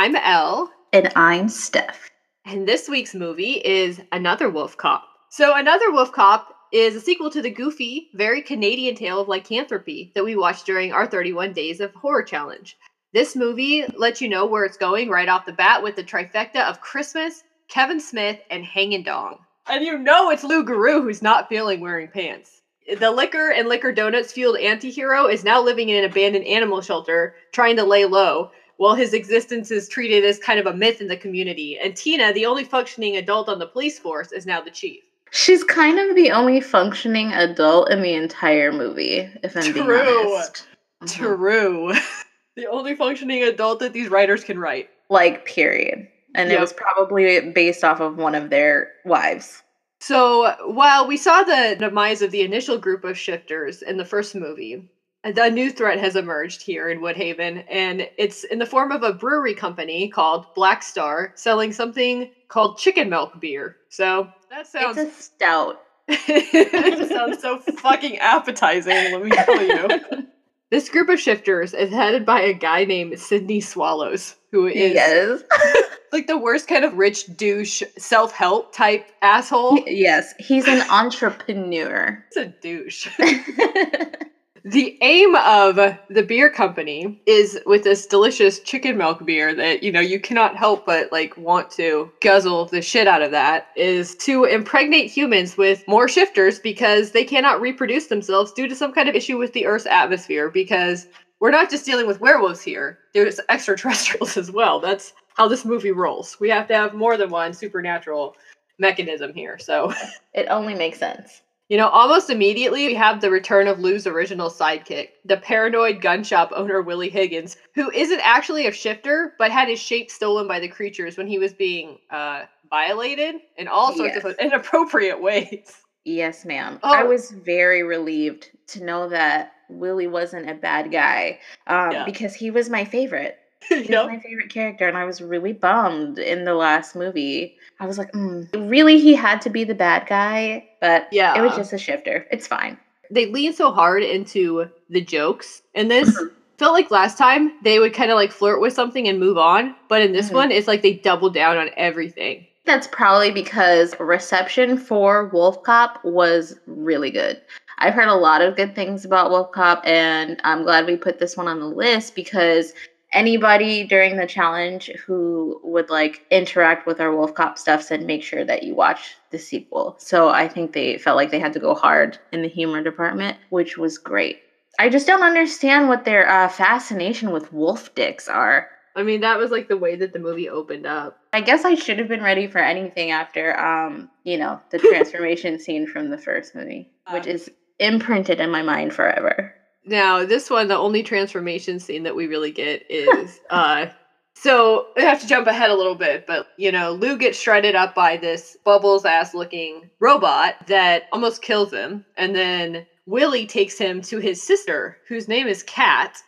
I'm L. And I'm Stef. And this week's movie is Another Wolf Cop. So, Another Wolf Cop is a sequel to the goofy, very Canadian tale of lycanthropy that we watched during our 31 Days of Horror Challenge. This movie lets you know where it's going right off the bat with the trifecta of Christmas, Kevin Smith, and Hangin' Dong. And you know it's Lou Garou who's not feeling wearing pants. The liquor and liquor donuts fueled antihero is now living in an abandoned animal shelter, trying to lay low, while his existence is treated as kind of a myth in the community. And Tina, the only functioning adult on the police force, is now the chief. She's kind of the only functioning adult in the entire movie, if I'm being True. honest. Mhm. True. the only functioning adult that these writers can write. Like, period. And it was probably based off of one of their wives. So while we saw the demise of the initial group of shifters in the first movie, a new threat has emerged here in Woodhaven, and it's in the form of a brewery company called Black Star selling something called chicken milk beer. So that sounds It's a stout. it sounds so fucking appetizing, let me tell you. This group of shifters is headed by a guy named Sydney Swallows, who is yes. like the worst kind of rich douche, self help type asshole. yes. He's an entrepreneur. It's a douche. The aim of the beer company is with this delicious chicken milk beer that you know you cannot help but like want to guzzle the shit out of that is to impregnate humans with more shifters because they cannot reproduce themselves due to some kind of issue with the earth's atmosphere because we're not just dealing with werewolves here there's extraterrestrials as well. That's how this movie rolls. We have to have more than one supernatural mechanism here so. It only makes sense. You know, almost immediately we have the return of Lou's original sidekick, the paranoid gun shop owner Willie Higgins, who isn't actually a shifter, but had his shape stolen by the creatures when he was being uh, violated in all sorts Yes. of inappropriate ways. Yes, ma'am. Oh. I was very relieved to know that Willie wasn't a bad guy um, Yeah. because he was my favorite. He was Yep. my favorite character, and I was really bummed in the last movie. I was like, mm, really, he had to be the bad guy, but Yeah. it was just a shifter. It's fine. They lean so hard into the jokes in this. Felt like last time they would kind of like flirt with something and move on, but in this Mhm. one, it's like they double down on everything. That's probably because reception for Wolf Cop was really good. I've heard a lot of good things about Wolf Cop, and I'm glad we put this one on the list because anybody during the challenge who would like interact with our Wolf Cop stuff said make sure that you watch the sequel. So I think they felt like they had to go hard in the humor department, which was great. I just don't understand what their uh, fascination with wolf dicks are. I mean, that was like the way that the movie opened up. I guess I should have been ready for anything after, um, you know, the transformation scene from the first movie, which Uh. is imprinted in my mind forever. Now, this one, the only transformation scene that we really get is uh so I have to jump ahead a little bit, but you know, Lou gets shredded up by this bubbles ass looking robot that almost kills him, and then Willie takes him to his sister, whose name is Cat.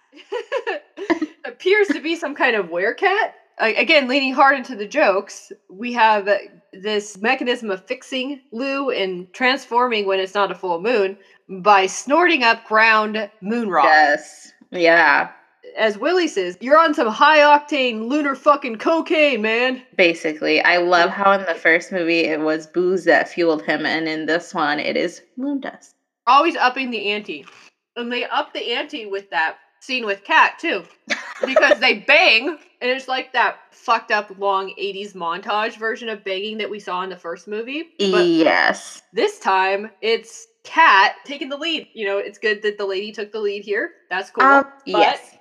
Appears to be some kind of werecat. Again, leaning hard into the jokes, we have this mechanism of fixing Lou and transforming when it's not a full moon by snorting up ground moon rock. Yes. Yeah. As Willie says, you're on some high octane lunar fucking cocaine, man. Basically, I love how in the first movie it was booze that fueled him, and in this one it is moon dust. Always upping the ante. And they up the ante with that scene with Cat, too. Because they bang, and it's like that fucked up long 80s montage version of banging that we saw in the first movie. But yes. this time, it's Kat taking the lead. You know, it's good that the lady took the lead here. That's cool. Um, but- yes.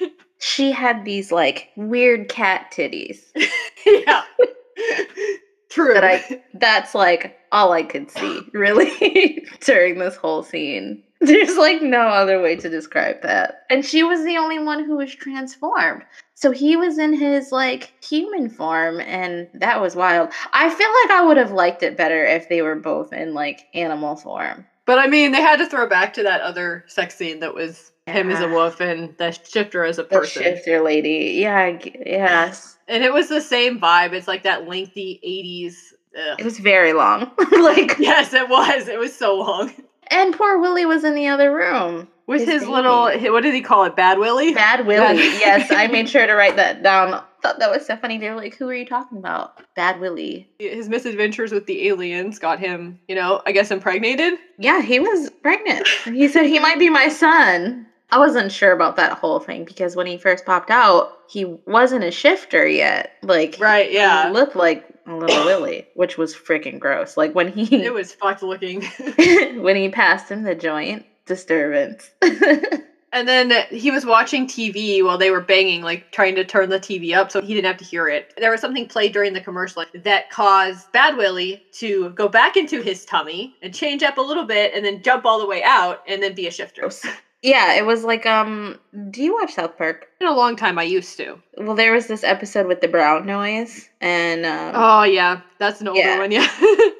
She had these like weird cat titties yeah. True. that I that's like all I could see really during this whole scene. There's like no other way to describe that. And she was the only one who was transformed. So he was in his like human form and that was wild. I feel like I would have liked it better if they were both in like animal form. But I mean, they had to throw back to that other sex scene that was him as a wolf and the shifter as a The person. shifter lady. Yeah, yes. And it was the same vibe. It's like that lengthy 80s. Ugh. It was very long. like Yes, it was. It was so long. and poor Willie was in the other room. with His his, little what did he call it? Bad Willie. Bad Willie. yes, I made sure to write that down. Thought that was so funny. They were like, "Who are you talking about?" Bad Willie. His misadventures with the aliens got him, you know, I guess impregnated. Yeah, he was pregnant. He said he might be my son. I wasn't sure about that whole thing because when he first popped out, he wasn't a shifter yet. Like, Right, he yeah. looked like little Willie, which was freaking gross. Like when he It was fucked looking. when he passed him the joint, disturbance. and then he was watching TV while they were banging, like trying to turn the TV up so he didn't have to hear it. There was something played during the commercial that caused Bad Willie to go back into his tummy and change up a little bit and then jump all the way out and then be a shifter. Gross. Yeah, it was like um. Do you watch South Park? In a long time, I used to. Well, there was this episode with the brown noise, and um, Oh, yeah. That's an older Yeah. one, yeah.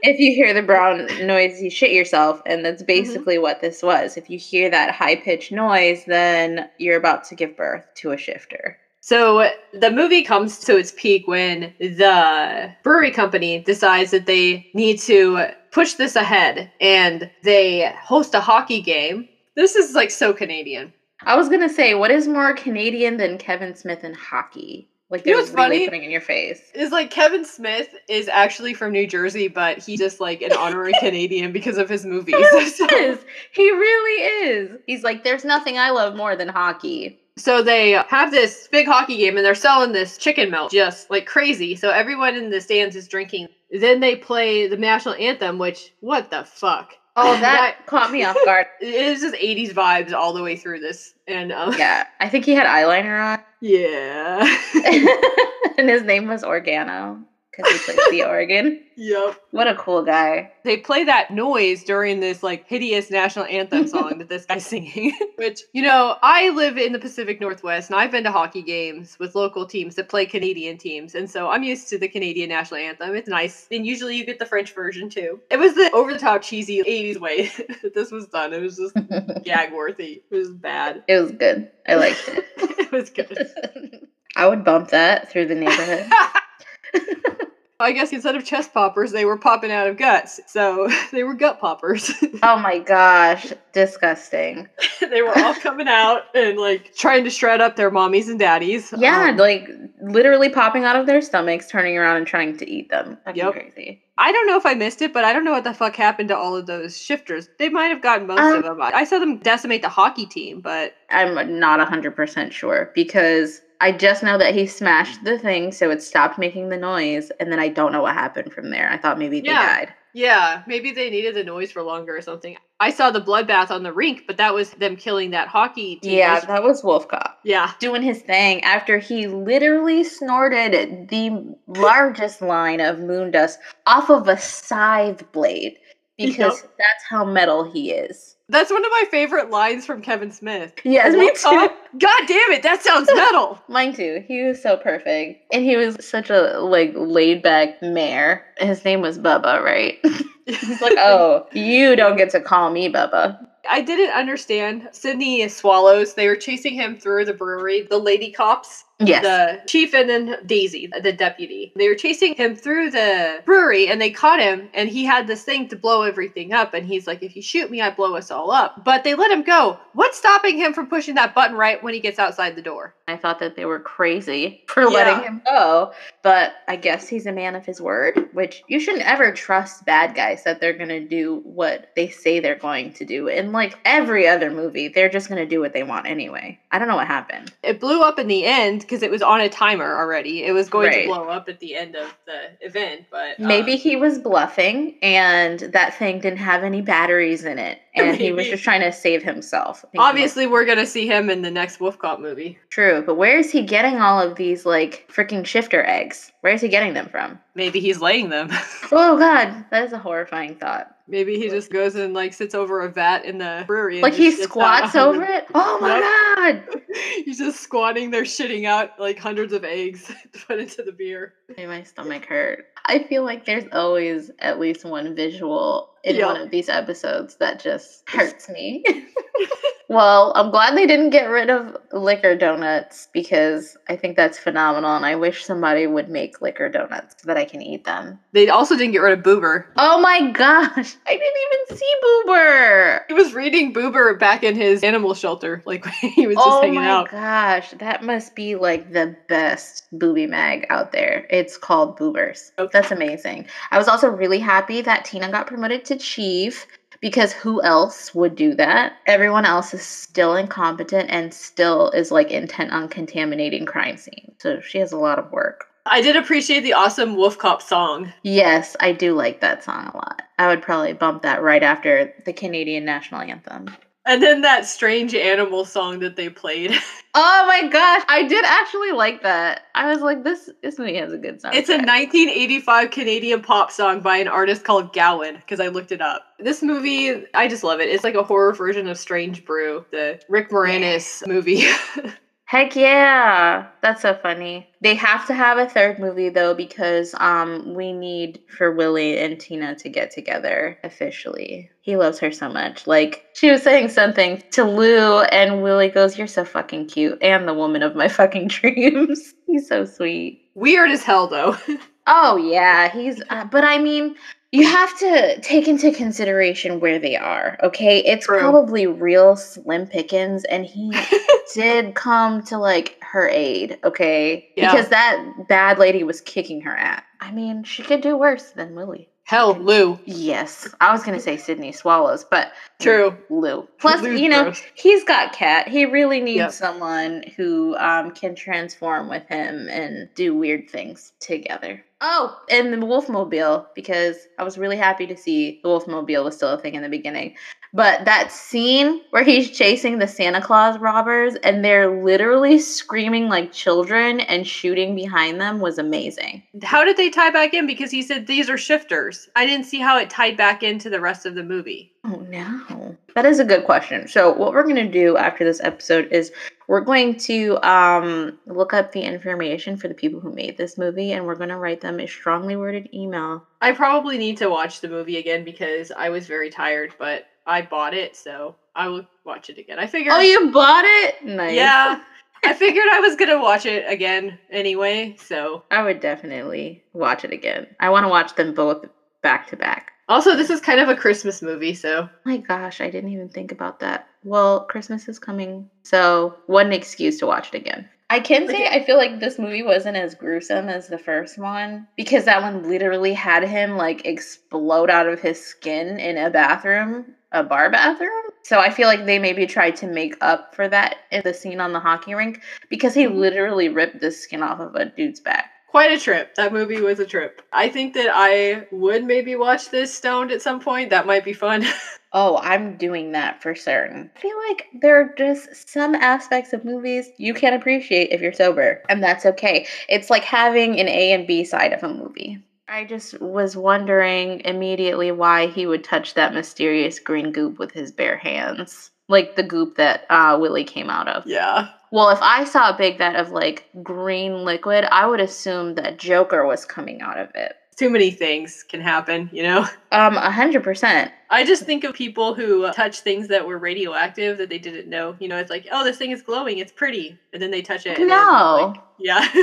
if you hear the brown noise, you shit yourself, and that's Mm-hmm. basically what this was. If you hear that high pitched noise, then you're about to give birth to a shifter. So the movie comes to its peak when the brewery company decides that they need to push this ahead and they host a hockey game. This is like so Canadian. I was gonna say, what is more Canadian than Kevin Smith in hockey? Like You know what's really funny? putting in your face. Is like Kevin Smith is actually from New Jersey, but he's just like an honorary Canadian because of his movies. So- is. He really is. He's like, there's nothing I love more than hockey. So they have this big hockey game and they're selling this chicken milk just like crazy. So everyone in the stands is drinking. Then they play the national anthem, which what the fuck? Oh, that caught me off guard. it is just 80s vibes all the way through this. And um, Yeah, I think he had eyeliner on. yeah. and his name was Organo because he plays the organ. yep. What a cool guy. They play that noise during this like hideous national anthem song that this guy's singing. Which, you know, I live in the Pacific Northwest and I've been to hockey games with local teams that play Canadian teams. And so I'm used to the Canadian national anthem. It's nice. And usually you get the French version too. It was the over the top cheesy 80s way that this was done. It was just gag worthy. It was bad. It was good. I liked it. it was good. I would bump that through the neighborhood. I guess instead of chest poppers, they were popping out of guts. So they were gut poppers. Oh my gosh, disgusting. they were all coming out and like trying to shred up their mommies and daddies. Yeah, Um, like literally popping out of their stomachs, turning around and trying to eat them. Fucking Yep. crazy. I don't know if I missed it, but I don't know what the fuck happened to all of those shifters. They might have gotten most Um, of them. I I saw them decimate the hockey team, but I'm not 100% sure because I just know that he smashed the thing so it stopped making the noise and then I don't know what happened from there. I thought maybe they died. yeah, maybe they needed the noise for longer or something. I saw the bloodbath on the rink, but that was them killing that hockey team. Yeah, that was Wolf Cop yeah. doing his thing after he literally snorted the largest line of moon dust off of a scythe blade because that's how metal he is. That's one of my favorite lines from Kevin Smith. Yes, me too. God damn it, that sounds metal. Mine too. He was so perfect. And he was such a like laid back mayor. His name was Bubba, right? He's like, oh, you don't get to call me Bubba. I didn't understand Sydney Swallows. They were chasing him through the brewery, the lady cops. Yes. The chief and then Daisy, the deputy. They were chasing him through the brewery and they caught him and he had this thing to blow everything up and he's like, if you shoot me, I blow us all up. But they let him go. What's stopping him from pushing that button right when he gets outside the door? I thought that they were crazy for Yeah. letting him go. But I guess he's a man of his word, which you shouldn't ever trust bad guys that they're going to do what they say they're going to do. In like every other movie, they're just going to do what they want anyway. I don't know what happened. It blew up in the end because it was on a timer already. It was going Right. to blow up at the end of the event, but uh, Maybe he was bluffing and that thing didn't have any batteries in it and he was just trying to save himself. I think he obviously we're gonna see him in the next Wolf Cop movie. True, but where is he getting all of these like freaking shifter eggs? Where is he getting them from? Maybe he's laying them. Oh god, that is a horrifying thought. Maybe he just goes and like sits over a vat in the brewery. and Like he just shits out squats over it? Oh my god! He's just squatting there, shitting out like hundreds of eggs to put into the beer. Made my stomach hurt. I feel like there's always at least one visual in one of these episodes that just hurts me. Well, I'm glad they didn't get rid of liquor donuts because I think that's phenomenal and I wish somebody would make liquor donuts so that I can eat them. They also didn't get rid of Boober. Oh my gosh, I didn't even see Boober. Was reading Boober back in his animal shelter, like he was just oh hanging out. Oh my gosh, that must be like the best booby mag out there. It's called Boobers. Okay. That's amazing. I was also really happy that Tina got promoted to chief because who else would do that? Everyone else is still incompetent and still is like intent on contaminating crime scenes. So she has a lot of work. I did appreciate the awesome Wolf Cop song. Yes, I do like that song a lot. I would probably bump that right after the Canadian national anthem. And then that strange animal song that they played. Oh my gosh, I did actually like that. I was like, this this movie has a good song. It's a 1985 Canadian pop song by an artist called Gowan, because I looked it up. This movie, I just love it. It's like a horror version of Strange Brew, the Rick Moranis movie. Heck yeah, that's so funny. They have to have a third movie though because um we need for Willie and Tina to get together officially. He loves her so much. Like she was saying something to Lou and Willie goes, "You're so fucking cute and the woman of my fucking dreams." He's so sweet. Weird as hell, though. Oh yeah, he's. Uh, but I mean, you have to take into consideration where they are. Okay, it's True. probably real slim pickings, and he did come to like her aid. Okay, Yeah. because that bad lady was kicking her ass. I mean, she could do worse than Willie. Hell, Lou. Yes, I was gonna say Sydney Swallows, but True. Lou. Plus, Lou's you know, gross. he's got cat. He really needs Yep. someone who um, can transform with him and do weird things together. Oh, and the Wolfmobile, because I was really happy to see the Wolfmobile was still a thing in the beginning. But that scene where he's chasing the Santa Claus robbers and they're literally screaming like children and shooting behind them was amazing. How did they tie back in? Because he said these are shifters. I didn't see how it tied back into the rest of the movie. Oh no. That is a good question. So what we're going to do after this episode is we're going to um look up the information for the people who made this movie and we're going to write them a strongly worded email. I probably need to watch the movie again because I was very tired, but I bought it, so I will watch it again. I figured. Oh, you bought it? Nice. Yeah. I figured I was gonna watch it again anyway, so. I would definitely watch it again. I want to watch them both back to back. Also, this is kind of a Christmas movie, so. My gosh, I didn't even think about that. Well, Christmas is coming, so what an excuse to watch it again. I can say I feel like this movie wasn't as gruesome as the first one because that one literally had him like explode out of his skin in a bathroom, a bar bathroom. So I feel like they maybe tried to make up for that in the scene on the hockey rink because he Mhm. literally ripped the skin off of a dude's back. Quite a trip. That movie was a trip. I think that I would maybe watch this stoned at some point. That might be fun. Oh, I'm doing that for certain. I feel like there are just some aspects of movies you can't appreciate if you're sober, and that's okay. It's like having an A and B side of a movie. I just was wondering immediately why he would touch that mysterious green goop with his bare hands. Like the goop that uh, Willie came out of. yeah. Well, if I saw a big vat of like green liquid, I would assume that Joker was coming out of it. Too many things can happen, you know? Um, a hundred percent. I just think of people who touch things that were radioactive that they didn't know. You know, it's like, oh, this thing is glowing, it's pretty. And then they touch it. No. like, yeah.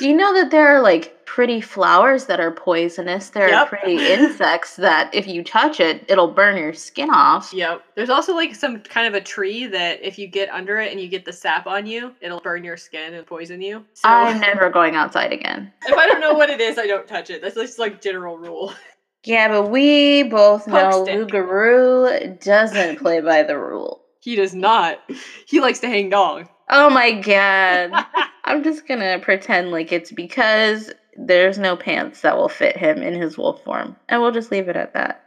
You know that there are like pretty flowers that are poisonous? There are pretty insects that if you touch it, it'll burn your skin off. Yep. There's also like some kind of a tree that if you get under it and you get the sap on you, it'll burn your skin and poison you. So I'm never going outside again. if I don't know what it is, I don't touch it. That's just like general rule. Yeah, but we both know Post it. Lou Garou doesn't play by the rule. He does not. He likes to hang dong. Oh my god. I'm just gonna pretend like it's because there's no pants that will fit him in his wolf form. And we'll just leave it at that.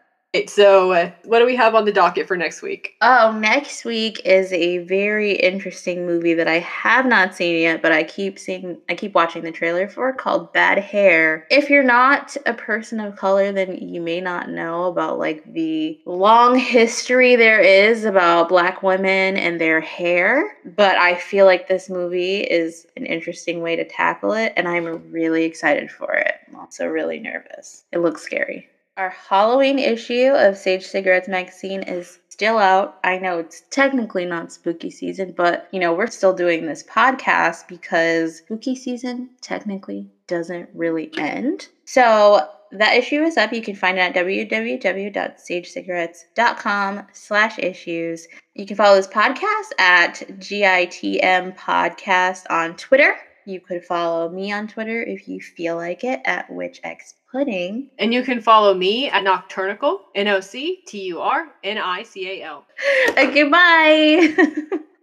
So uh, what do we have on the docket for next week? Oh, next week is a very interesting movie that I have not seen yet, but I keep seeing I keep watching the trailer for called Bad Hair. If you're not a person of color, then you may not know about like the long history there is about black women and their hair, but I feel like this movie is an interesting way to tackle it and I'm really excited for it. I'm also really nervous. It looks scary. Our Halloween issue of Sage Cigarettes magazine is still out. I know it's technically not spooky season, but you know, we're still doing this podcast because spooky season technically doesn't really end. So that issue is up. You can find it at www.sagecigarettes.com slash issues. You can follow this podcast at GITM Podcast on Twitter. You could follow me on Twitter if you feel like it at WitchX Pudding. And you can follow me at Nocturnical, N O C T U R N I C A L. Goodbye.